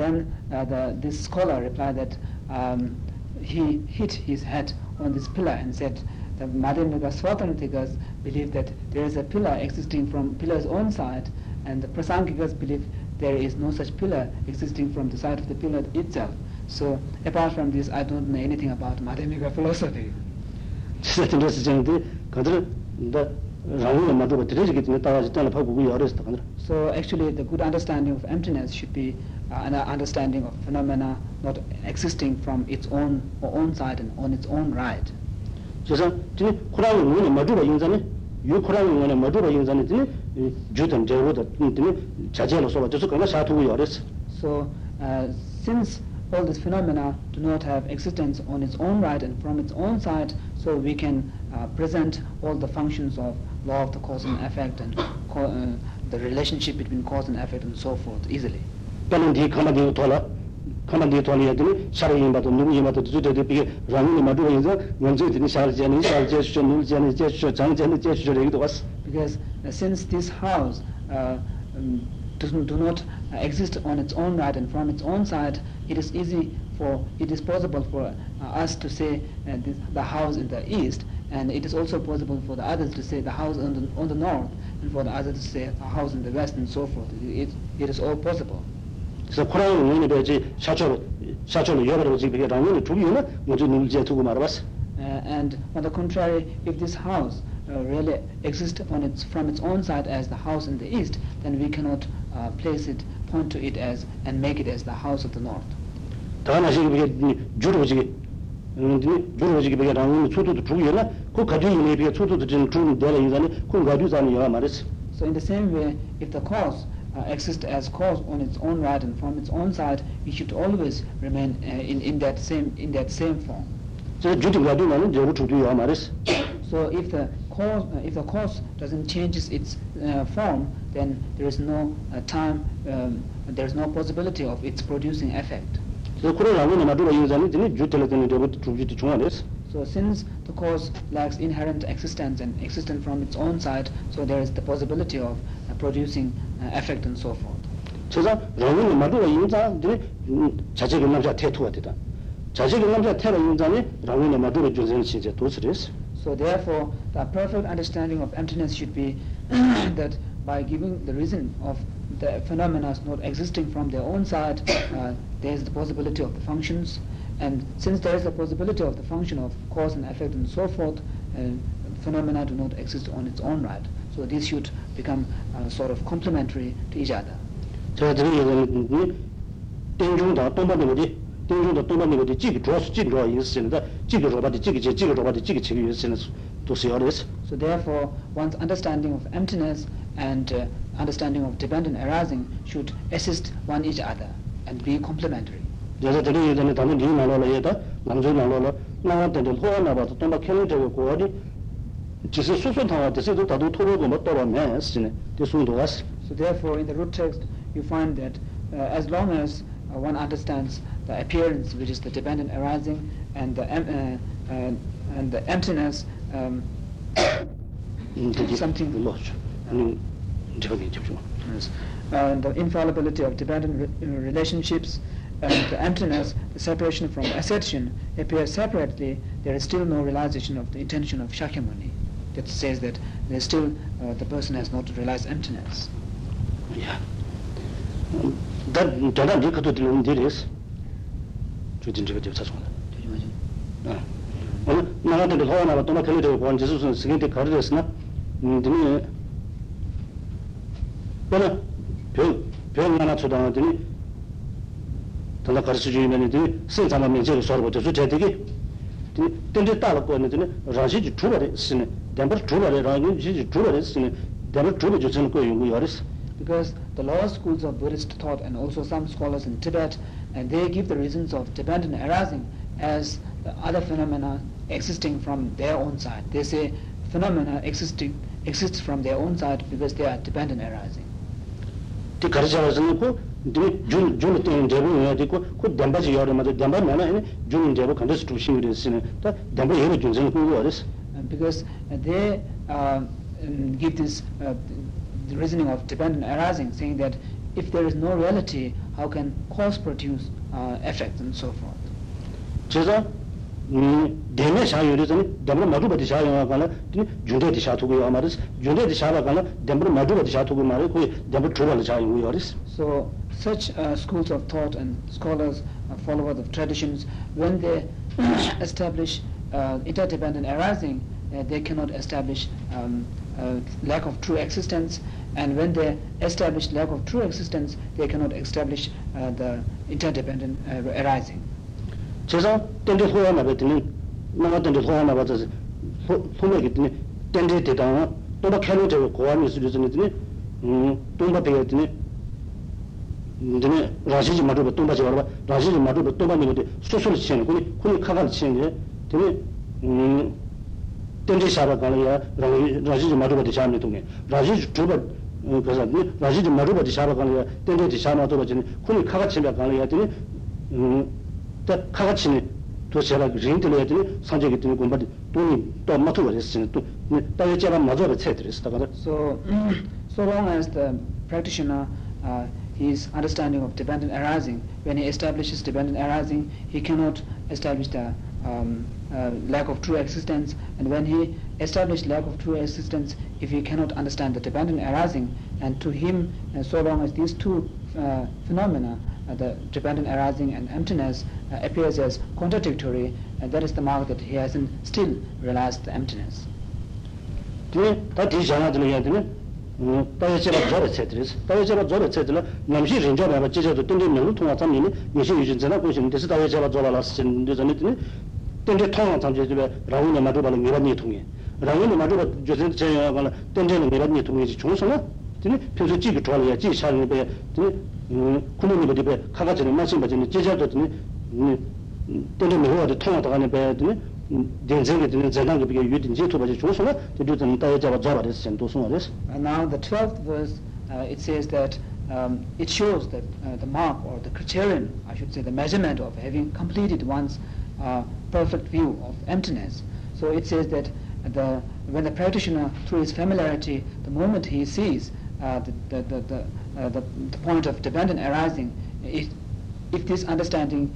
then uh, the, this scholar replied that um, he hit his head on this pillar and said the Madhyamika Swatantrikas believe that there is a pillar existing from pillar's own side and the Prasangikas believe there is no such pillar existing from the side of the pillar itself. So apart from this, I don't know anything about Madhyamika philosophy. So actually the good understanding of emptiness should be an understanding of phenomena not existing from its own or own side and on its own right. 그래서 이 코라는 뭐는 마주로 인자네 요 코라는 뭐는 마주로 인자네 이 주든 제로도 이 자제로 서 가지고 그거 사투고 열었어 So uh, since all these phenomena do not have existence on its own right and from its own side, so we can uh, present all the functions of law of the cause and effect and co- uh, the relationship between cause and effect and so forth easily. 빼는 뒤 가만히 돌아 가만히 돌아야 되니 샤르인 바도 누구인 바도 주저도 비게 라는 마주로 인자 먼저 되니 샤르제니 샤르제슈 누르제니 제슈 장제니 제슈 얘기도 왔어 Because uh, since this house uh, um, does, do not uh, exist on its own right and from its own side, it is easy for, it is possible for uh, us to say uh, this, the house in the east, and it is also possible for the others to say the house on the, on the north, and for the others to say the house in the west, and so forth. It, it is all possible. 그래서 코라는 뭐는 배지 샤초로 샤초로 여러분 지금 이게 라는 두기는 먼저 누르제 두고 말아봤어 Uh, and on the contrary, if this house uh, really exists on its, from its own side as the house in the east, then we cannot uh, place it, point to it as, and make it as the house of the north. 더 하나씩 이게 주로지게 음 주로지게 비게 라는 초도도 두기는 그 가지고 있는 비게 초도도 좀 주는 데라 인자네 그 가지고 자는 여 말했어 So in the same way, if the cause uh, exist as cause on its own right and from its own side it should always remain uh, in in that same in that same form. So so if the cause uh, if the cause doesn't change its uh, form then there is no uh, time um, there is no possibility of its producing effect. So so since the cause lacks inherent existence and existence from its own side so there is the possibility of producing uh, effect and so forth. 저자 라는 마두로 인자들이 자제 경남자 태투가 되다 자제 경남자 태로 인자네 라는 마두로 주전 시제 도스레스 So therefore, the perfect understanding of emptiness should be that by giving the reason of the phenomena not existing from their own side, uh, there is the possibility of the functions, and since there is the possibility of the function of cause and effect and so forth, uh, phenomena do not exist on its own right. So these should become uh, sort of complementary to each other. 제가 드린 얘기는 땡중다 동반의 어디 땡중다 동반의 어디 지기 좋아서 지기 좋아 있으는데 지기 좋아도 지기 제 지기 좋아도 지기 지기 있으는 도시 어레스 So therefore, one's understanding of emptiness and uh, understanding of dependent arising should assist one each other and be complementary. 제가 드린 얘기는 다른 이 말로라 얘다 남자 말로라 나한테도 호나 봐도 동바 캐는 저거 고어 jisi susun tanga tu tatu toro toro me di sun. So therefore in the root text you find that uh, as long as uh, one understands the appearance which is the dependent arising and the, em uh, uh, and the emptiness um, something yes. and the infallibility of dependent re relationships and the emptiness, the separation from assertion appears separately, there is still no realization of the intention of Shakyamuni. That says that there is still uh, the person has not realized emptiness. 야. 다 저다 이제 그것도 들은 데레스. 주진 저거 저 사선. 아. 어, 나한테도 호나 또 막걸리 되고 본 지수선 스긴데 거르렸으나. 음, 드니. 뭐나 병, 병 하나 초당하더니 더 가르쳐 주면 이제 생산만 면제를 서로 저 제대기 땡데 따라 거는데 라지 주바래 쓰네. dāmbar dhruva rā rā dhruva rā sīne dāmbar dhruva jochan kua yungu yoris because the lower schools of Buddhist thought and also some scholars in Tibet and they give the reasons of Tibetan arising as the other phenomena existing from their own side. They say phenomena existing exists from their own side because they are dependent arising. Ti karjara zani ko de jun jun te ndebu ya de ko ko damba ji yore ma de damba na na jun ndebu kandes tu shi re sin ta damba yero jun zani ko yores. Uh, because they uh, um, give this uh, the reasoning of dependent arising, saying that if there is no reality, how can cause produce uh, effect and so forth? 제가 dēne shā yore zane dēmbara madhuba di shā yore kāna junde di shā tuku yore maris junde di shā kāna dēmbara madhuba di shā tuku maris kui dēmbara chūpa di shā yore So such uh, schools of thought and scholars uh, followers of traditions when they establish uh, interdependent arising they cannot establish um, uh, lack of true existence and when they establish lack of true existence they cannot establish uh, the interdependent uh, arising 제가 땡데 소야나 베드니 나가 땡데 소야나 바자스 소메기 드니 땡데 데다나 또바 캘로 데 고아니 수르즈니 드니 음 또바 베드니 드니 라시지 마도 또바 제바라 라시지 마도 또바 니데 소소르 치는 코니 코니 카갈 치는 드니 음 tenze shaba kala ya raji ji madhuba di shamni tungi raji ji dhruba kasa raji ji madhuba di shaba kala ya tenze di shama dhuba jini kuni kaka chimba kala ya dini ta kaka chini to shaba rin dili ya dini sanje ki dini gomba duni to matuba resi jini ta ya jeba madhuba chay dili resi takada So, so long as the practitioner uh, his understanding of dependent arising when he establishes dependent arising he cannot establish the um, uh, lack of true existence and when he established lack of true existence if he cannot understand the dependent arising and to him uh, so long as these two uh, phenomena uh, the dependent arising and emptiness uh, appears as contradictory and that is the mark that he hasn't still realized the emptiness. 빠여제라 저러 체드리스 빠여제라 저러 체드라 남시 린저 바바 제제도 뜬데 명을 통화 잠니니 미시 유진자나 고신 데서 다여제라 저러라스 진데 전에 tenze tongwa tsamche zibe rawu na madhuba la ngirat nye tongye rawu na madhuba josen chaya wala tenze na ngirat nye tongye zi chungso na tene pyoso jigi chwala ya jigi shari nipe tene kuno nipe dipe kaka chani masinpa chani jija to tene tenze mehuwa de tongwa taga nipe tene denzengi tene zendangi pige yu tenze tuba zi chungso na tene tene daya jaba jaba desu sen dosungwa desu And now the 12th verse uh, it says that um, it shows that uh, the mark or the criterion I should say the measurement of having completed one's uh, perfect view of emptiness. So it says that the when the practitioner through his familiarity the moment he sees uh, the, the, the, uh, the, the point of dependent arising, if, if this understanding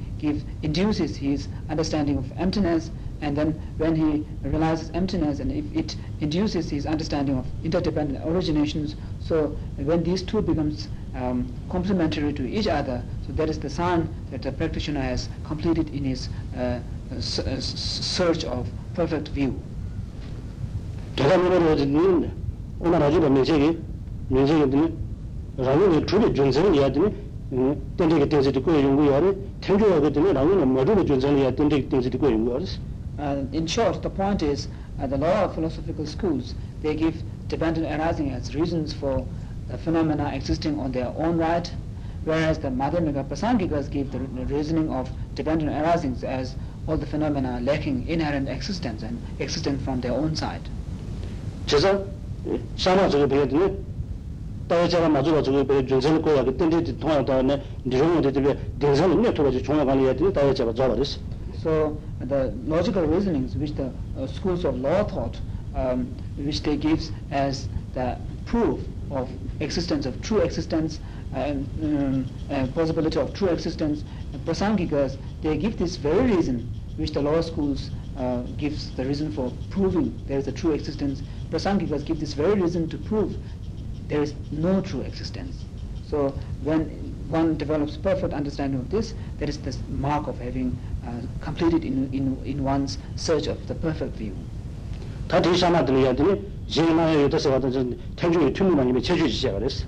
induces his understanding of emptiness, and then when he realizes emptiness, and if it induces his understanding of interdependent originations, so when these two becomes um, complementary to each other, so that is the sign that the practitioner has completed in his uh, search of perfect view. rāngi chūpi junzhēng yā tini tēndē kī tēngzī tī kuya yungu yā rī tēngyō yā kī tini rāngi nā madhū kī junzhēng yā tēndē kī tēngzī tī kuya yungu yā rī In short, the point is, uh, the law of philosophical schools, they give dependent arising as reasons for the phenomena existing on their own right, whereas the Madhyamika Prasangikas give the reasoning of dependent arisings as all the phenomena lacking inherent existence and existent from their own side. 제가 샤마 저거 배워 tāyā chāgā mā chūgā chūgā pē yuñsāni kōyā kī tēndē tī tōngā tāwa nē nirōngu tē tī pē dēngsāni mē tōgā chī chōngā kāni yā tī tāyā chāgā chōgā rīs So the logical reasonings which the uh, schools of law thought um, which they gives as the proof of existence of true existence and um, possibility of true existence prasangikas they give this very reason which the law schools uh, gives the reason for proving there is a true existence prasangikas give this very reason to prove there is no true existence. So when one develops perfect understanding of this, that is the mark of having uh, completed in, in, in one's search of the perfect view. 제나 여기서 와서 전 태주의 투무만님의 제주 지시가 그랬어.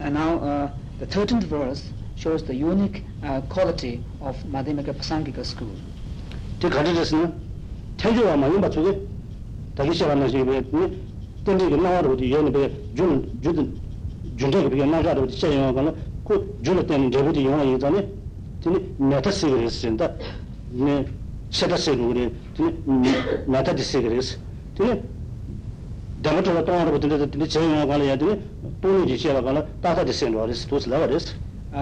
And now uh, the 13th verse shows the unique uh, quality of Madhyamika Prasangika school. 그 가르쳤으면 태주와 많이 맞추게 다시 시작하는 게 뭐였니? 근데 이게 나와도 어디 연배 준 주든 준대가 그게 나가도 어디 시작하는 거는 그 줄을 때는 대부분 영화 얘기잖아. 근데 메타스 그랬습니다. 네 세다스 그래. 근데 메타디스 그랬어. 근데 kana ya tini tuni di chaya kana tata di siga resi tosi laga resi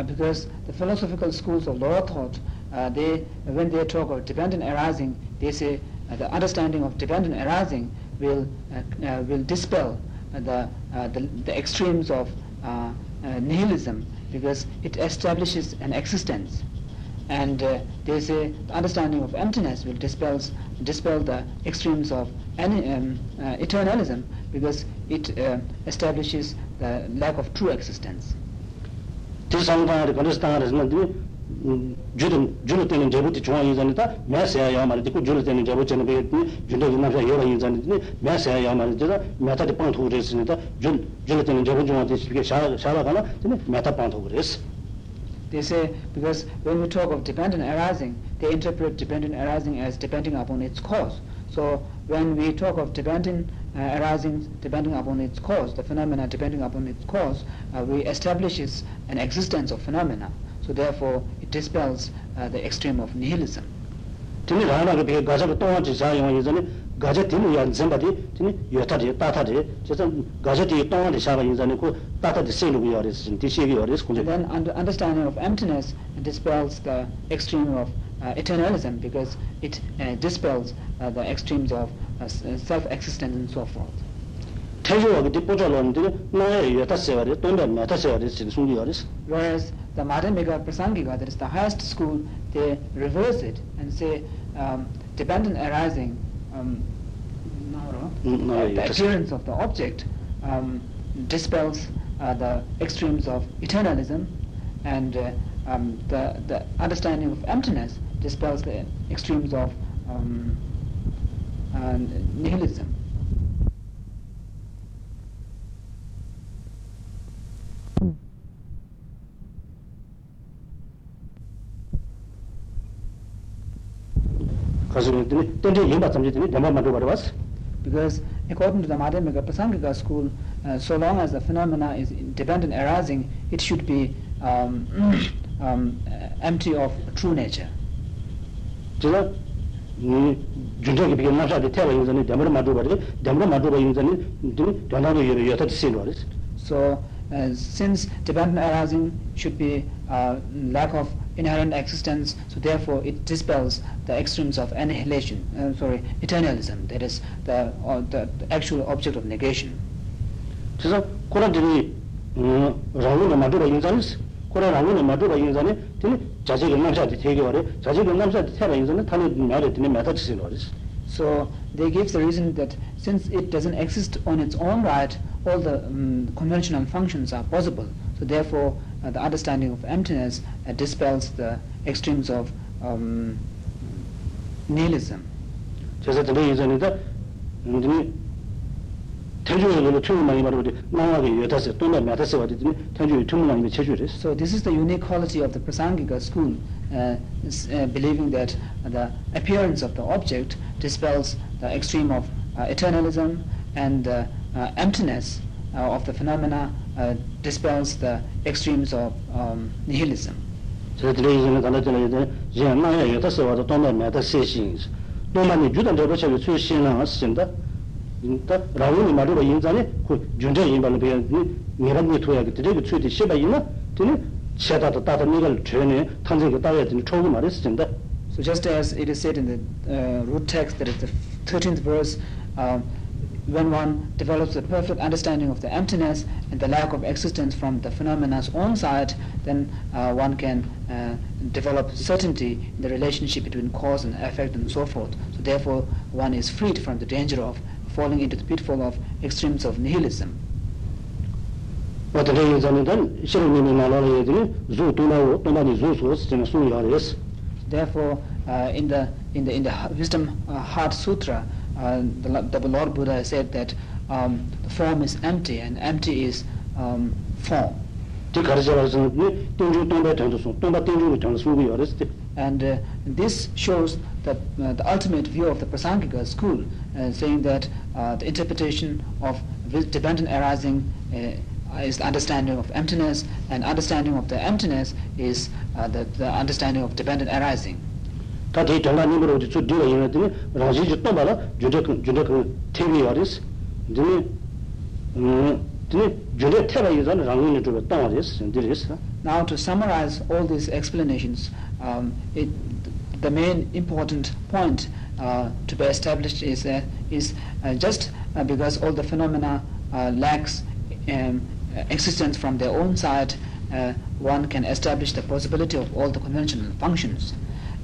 because the philosophical schools of lower thought uh, they when they talk of dependent arising they say uh, the understanding of dependent arising will uh, uh, will dispel the, uh, the, the extremes of uh, nihilism because it establishes an existence and uh, they say the understanding of emptiness will dispel dispel the extremes of any um, uh, eternalism because it uh, establishes the lack of true existence. this de de de judo judo ten je buti chwa yin zan ta me se ya ma de ku judo ten je bu chen be judo na fa yo yin zan de me se ya ma de da me ta de pang thu de sin da judo judo ten je bu chwa de spi sha sha la ga na de me ta pang thu de They say, because when we talk of dependent arising, they interpret dependent arising as depending upon its cause. So when we talk of dependent uh, arising depending upon its cause, the phenomena depending upon its cause, uh, we establishes an existence of phenomena. So therefore, it dispels uh, the extreme of nihilism. Tinu ya nzimba di tini yota di, tata di, chisan gaja di tonga di shaba yinzani ku tata di selu gu yoris, di shegi yoris kunji. Then under understanding of emptiness dispels the extreme of uh, eternalism because it uh, dispels uh, the extremes of uh, self-existence and so forth. Tenju wagi di pocha lon di naya yota sewa di, tonda meta sewa di, chini sungi yoris. Whereas the Madhyamika Prasangika, that is the highest school, they reverse it and say um, dependent arising um, no, the appearance of the object um, dispels uh, the extremes of eternalism and uh, um, the, the understanding of emptiness dispels the extremes of um, uh, nihilism. 가지고는 던데 임바 잠지더니 담바 만도 바로 봤어. Because according to the Madhyamika Prasangika school uh, so long as the phenomena is dependent arising it should be um, um, uh, empty of true nature. 제가 준적이 비게 나자데 태와 용전에 담으로 만도 바로 담으로 만도 바 용전에 든 변화도 여러 여타 쓰는 거 so uh, since dependent arising should be uh, lack of inherent existence, so therefore it dispels the extremes of annihilation, uh, sorry, eternalism, that is the, uh, the, the actual object of negation. 그래서 코란들이 음 라운드 마두가 인자니스 코란 라운드 마두가 인자니 되니 자제 영남사한테 되게 말해 자제 영남사한테 태라 인자는 타는 말에 되니 메타치스 노리스 so they give the reason that since it doesn't exist on its own right all the um, conventional functions are possible so therefore uh, the understanding of emptiness uh, dispels the extremes of um, nihilism. 그래서 그 이전에도 근데 태주의 그 많이 말하고 나와게 여다서 또나 매다서 왔더니 태주의 tum을 많이 체주를 So this is the unique quality of the Prasangika school uh, is, uh, believing that the appearance of the object dispels the extreme of uh, eternalism and uh, uh, emptiness uh, of the phenomena uh, dispels the extremes of um, nihilism. So the reason that is that the Zen na ya ta se wa ta ma ma ta se shin. Do ma ni ju Dan de ba che le chu shin na Xin da. Da ra wu ni ma ru ba yin za Ni ku jun Zhe yin ba le be ni ni ran ni tu ya ge de ge Cui de she ba yin na. De ni che da da da ni ge che Ni tan zhen ge da ya de ni chou ma de Xin da. So just as it is said in the uh, root text that is the 13th verse um, when one develops a perfect understanding of the emptiness and the lack of existence from the phenomena's own side, then uh, one can uh, develop certainty in the relationship between cause and effect and so forth. So therefore, one is freed from the danger of falling into the pitfall of extremes of nihilism. Therefore, uh, in the in the in the Wisdom uh, Heart Sutra, uh, the, the Lord Buddha said that um, the form is empty and empty is um, form. And uh, this shows that uh, the ultimate view of the Prasangika school, uh, saying that uh, the interpretation of dependent arising uh, is the understanding of emptiness, and understanding of the emptiness is uh, the, the understanding of dependent arising. Tā tī tōngā nīmbarō tī tsū dīwa yīnā tīni rāngshī tōmbā rā jūrē kāng tēngi yā rīs tīni tīni jūrē tēbā yī zāni rāngī nī tūrā tōngā rīs dī rīs Now to summarize all these explanations um, it, the main important point uh, to be established is uh, is uh, just uh, because all the phenomena uh, lacks um, existence from their own side, uh, one can establish the possibility of all the conventional functions.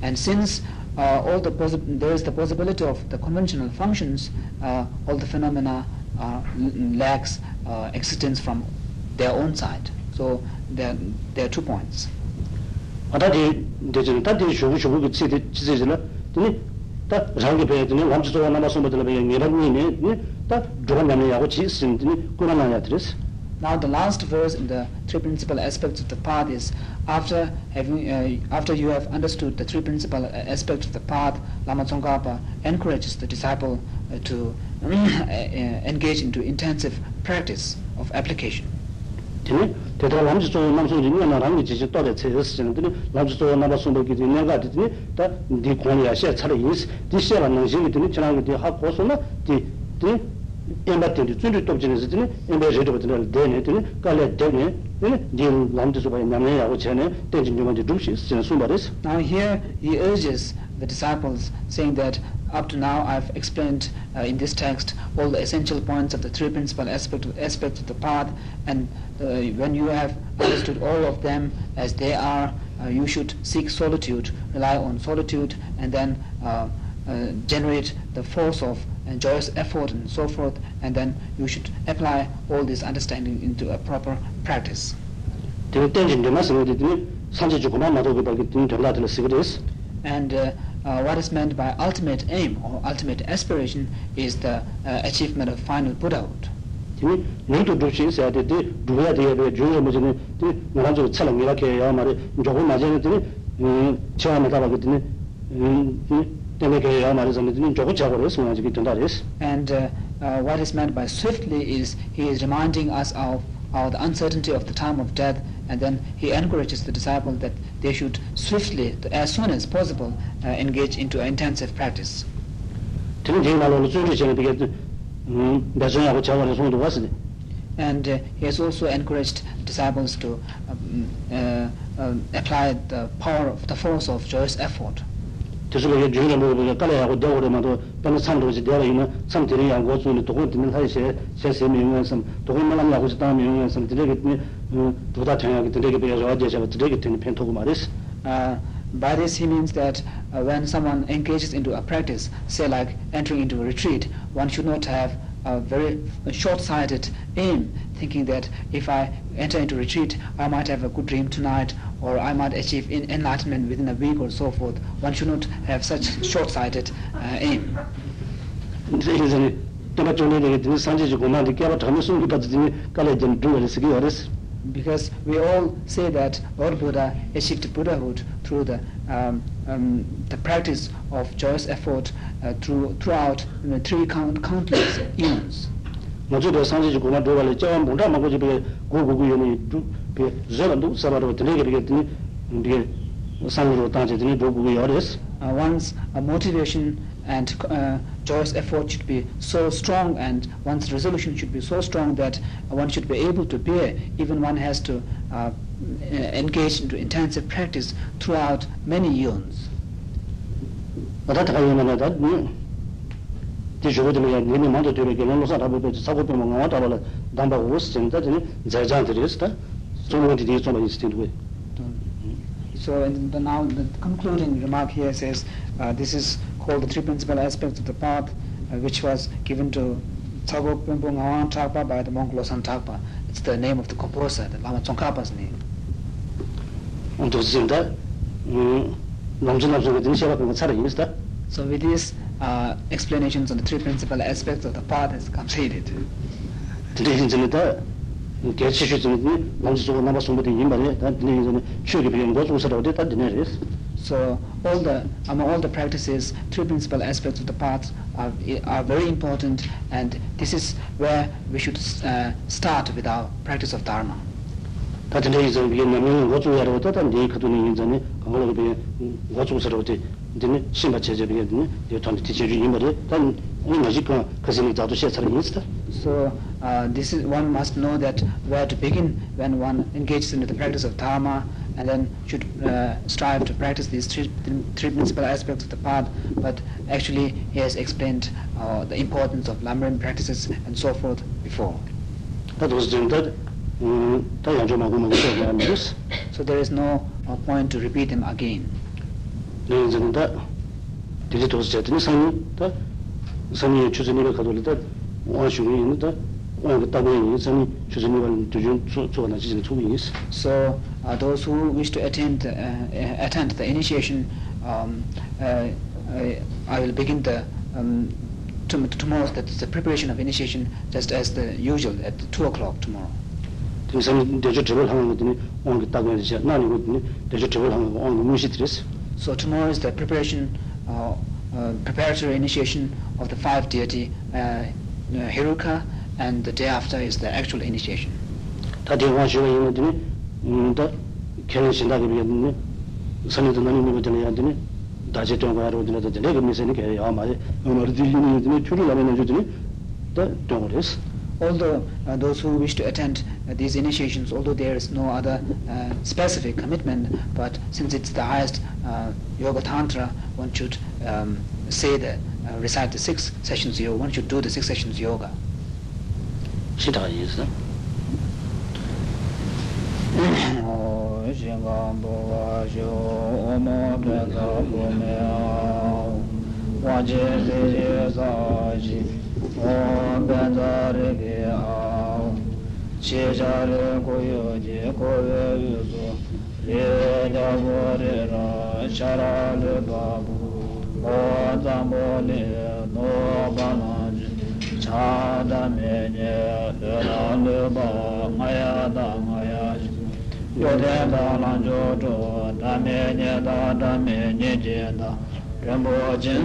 And since uh, all the possi- there is the possibility of the conventional functions, uh, all the phenomena uh, l- lacks uh, existence from their own side. So there, there are two points. 아다디 되지는 다디 쇼고 쇼고 그 치디 치지잖아. 근데 다 장게 배에 되는 남주 소와 남아 손들을 배에 예방이네. 다 조간남이 하고 지스인데 꾸나나야 드레스. Now the last verse in the three principal aspects of the path is after having uh, after you have understood the three principal aspects of the path, Lama Tsongkhapa encourages the disciple uh, to engage into intensive practice of application. tene teta lamchi tsoyo namso ji nyana rangi chi chi tore tse esi chene tene lamchi tsoyo naba sombo ki tene nga di tene ta di kong ha yamba topchi nisi tini yamba tini kala lamdi yago chene tenchi sumba resi. Now here he urges the disciples saying that up to now I've explained uh, in this text all the essential points of the three principal aspect, aspects of the path and uh, when you have understood all of them as they are uh, you should seek solitude, rely on solitude and then uh, uh, generate the force of and joyous effort and so forth and then you should apply all this understanding into a proper practice. the tension the mass of the sanji jukuna na dobe bagi tin dala de sigres and uh, uh, what is meant by ultimate aim or ultimate aspiration is the uh, achievement of final buddhahood. tini nuntu dhubshi saya de de dhubya de yabe dhubya mujine de naranzo tsala ngira ke ya mare jogo majene tini chewa mata bagi tini And uh, uh, what is meant by swiftly is he is reminding us of, of the uncertainty of the time of death and then he encourages the disciple that they should swiftly, as soon as possible, uh, engage into intensive practice. And uh, he has also encouraged disciples to um, uh, um, apply the power of the force of joyous effort. By this he means that uh, when someone engages into a practice, say like entering into a retreat, one should not have a very short-sighted aim, thinking that if I enter into retreat, I might have a good dream tonight, or I might achieve enlightenment within a week or so forth. One should not have such short-sighted uh, aim. Because we all say that all Buddha achieved Buddhahood through the um, um, the practice of joyous effort uh, through throughout you know, three count, countless eons. 먼저도 산지지 고만 도발에 저 뭔가 먹고 집에 고고고연이 두그 저런도 사바로 되게 되겠더니 이게 산으로 따지더니 고고고 어렸어 Uh, one's uh, motivation and uh, joyous effort should be so strong and one's resolution should be so strong that one should be able to bear even one has to uh, Uh, engaged into intensive practice throughout many years. وتتغير هذا tī shūpa tī mī yā nīmi māntā tī mī kī lōng lōsā rāpa pē tī sāpa pē mō ngā wā tā wā lā dāmbā wō sī tī tā tī nī dzā yā tī rī sī tā sō mō tī tī sō mā yī So in the now the concluding remark here says uh, this is called the three principal aspects of the path uh, which was given to Tsago Pempo Ngawang Thakpa by the monk Losan Thakpa. It's the name of the composer, the Lama Tsongkhapa's name. 또 진짜 음 농전남서 같은 시가 그거 차려 있다 So with these uh, explanations on the three principal aspects of the path is completed. 근데 이제는다 개치슈 좀 농전소 남아 손부터 임바래 다 근데 이제는 추기 비행 거 조사로 됐다 되네스 So all the among all the practices, three principal aspects of the path are, are very important, and this is where we should uh, start with our practice of dharma. 다 근데 이제 이게 남는 거 조사로 됐다 이제 그도는 이제는 그걸로 비행 거 조사로 됐 이제는 신바 체제 비행은 이제 전 티체주 임바래 단 오늘 지금 그것이 자도 시차를 있다 So uh, this is one must know that where to begin when one engages into the practice of dharma, and then should uh, strive to practice these three, three principal aspects of the path. But actually, he has explained uh, the importance of Lamrim practices and so forth before. 다도 진짜 So there is no point to repeat them again. So uh, those who wish to attend uh, attend the initiation, um, uh, uh I will begin the um, tomorrow. That's the preparation of initiation, just as the usual at two o'clock tomorrow. 그 상이 대저 접을 하는 것들이 원그 따고이 이제 나니 것들이 대저 접을 하는 거 원그 무시 드렸어. So tomorrow is the preparation, uh, uh, preparatory initiation of the five deity uh, uh, Hiruka, and the day after is the actual initiation. 다 대화시가 있는 것들이 음다 개는 신다게 비었는데 선에도 나니 뭐 되는 야더니 다제 동가로 되는 데 내가 미세는 게 아마에 음을 들리는 것들이 줄을 하면 주더니 다 동거랬어. although uh, those who wish to attend uh, these initiations, although there is no other uh, specific commitment, but since it's the highest uh, Yoga Tantra, one should um, say that, uh, recite the six sessions yoga, one should do the six sessions yoga. Shita? ॐ बेचारे आओ शेषारे कोयो जे कोवे युसो रे जागो रे रा शराल बाबू ओ जामोले no बानाज छादा मेने राल बा माया दा माया योदे दा लांजो तो दा मेने दा दा मेने जे दा रंबो जिन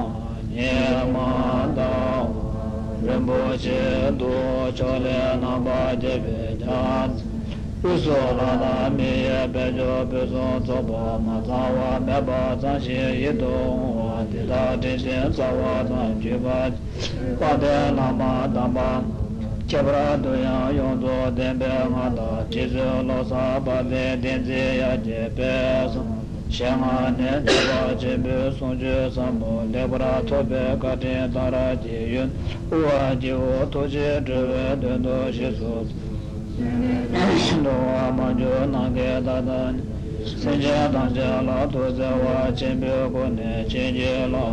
rinpoche du chole namba jebe jan uso lana miye pecho pecho tsobo mazawa meba zanshi yidong wa dida dinshin tsawa zan juba kwade nama damba chebra duyan yongzo denbe ngata jizu losa babe denzi ya jebe san shēngā nē dāvā jēbē sōngchē sāmbō lēpurā tōpē kātē tārā jēyūn uwā jīwō tōchē chēwē dēndō shēsō dōwā māñchō nāngē tātā sēngchē tāngchē lā tōsē wā jēbē kōnē chēnchē lā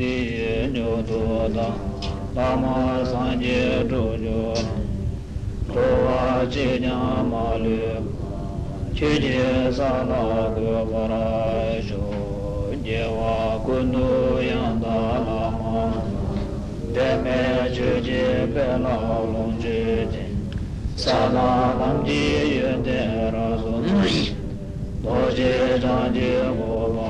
ji nyu du da lama san je du ju do wa ji nya ma lu chi je sa la gu pa ra shu je wa ku nu yang da lama de me chu je pe la long je je sa la lam ji yu de ra su do je zhang je go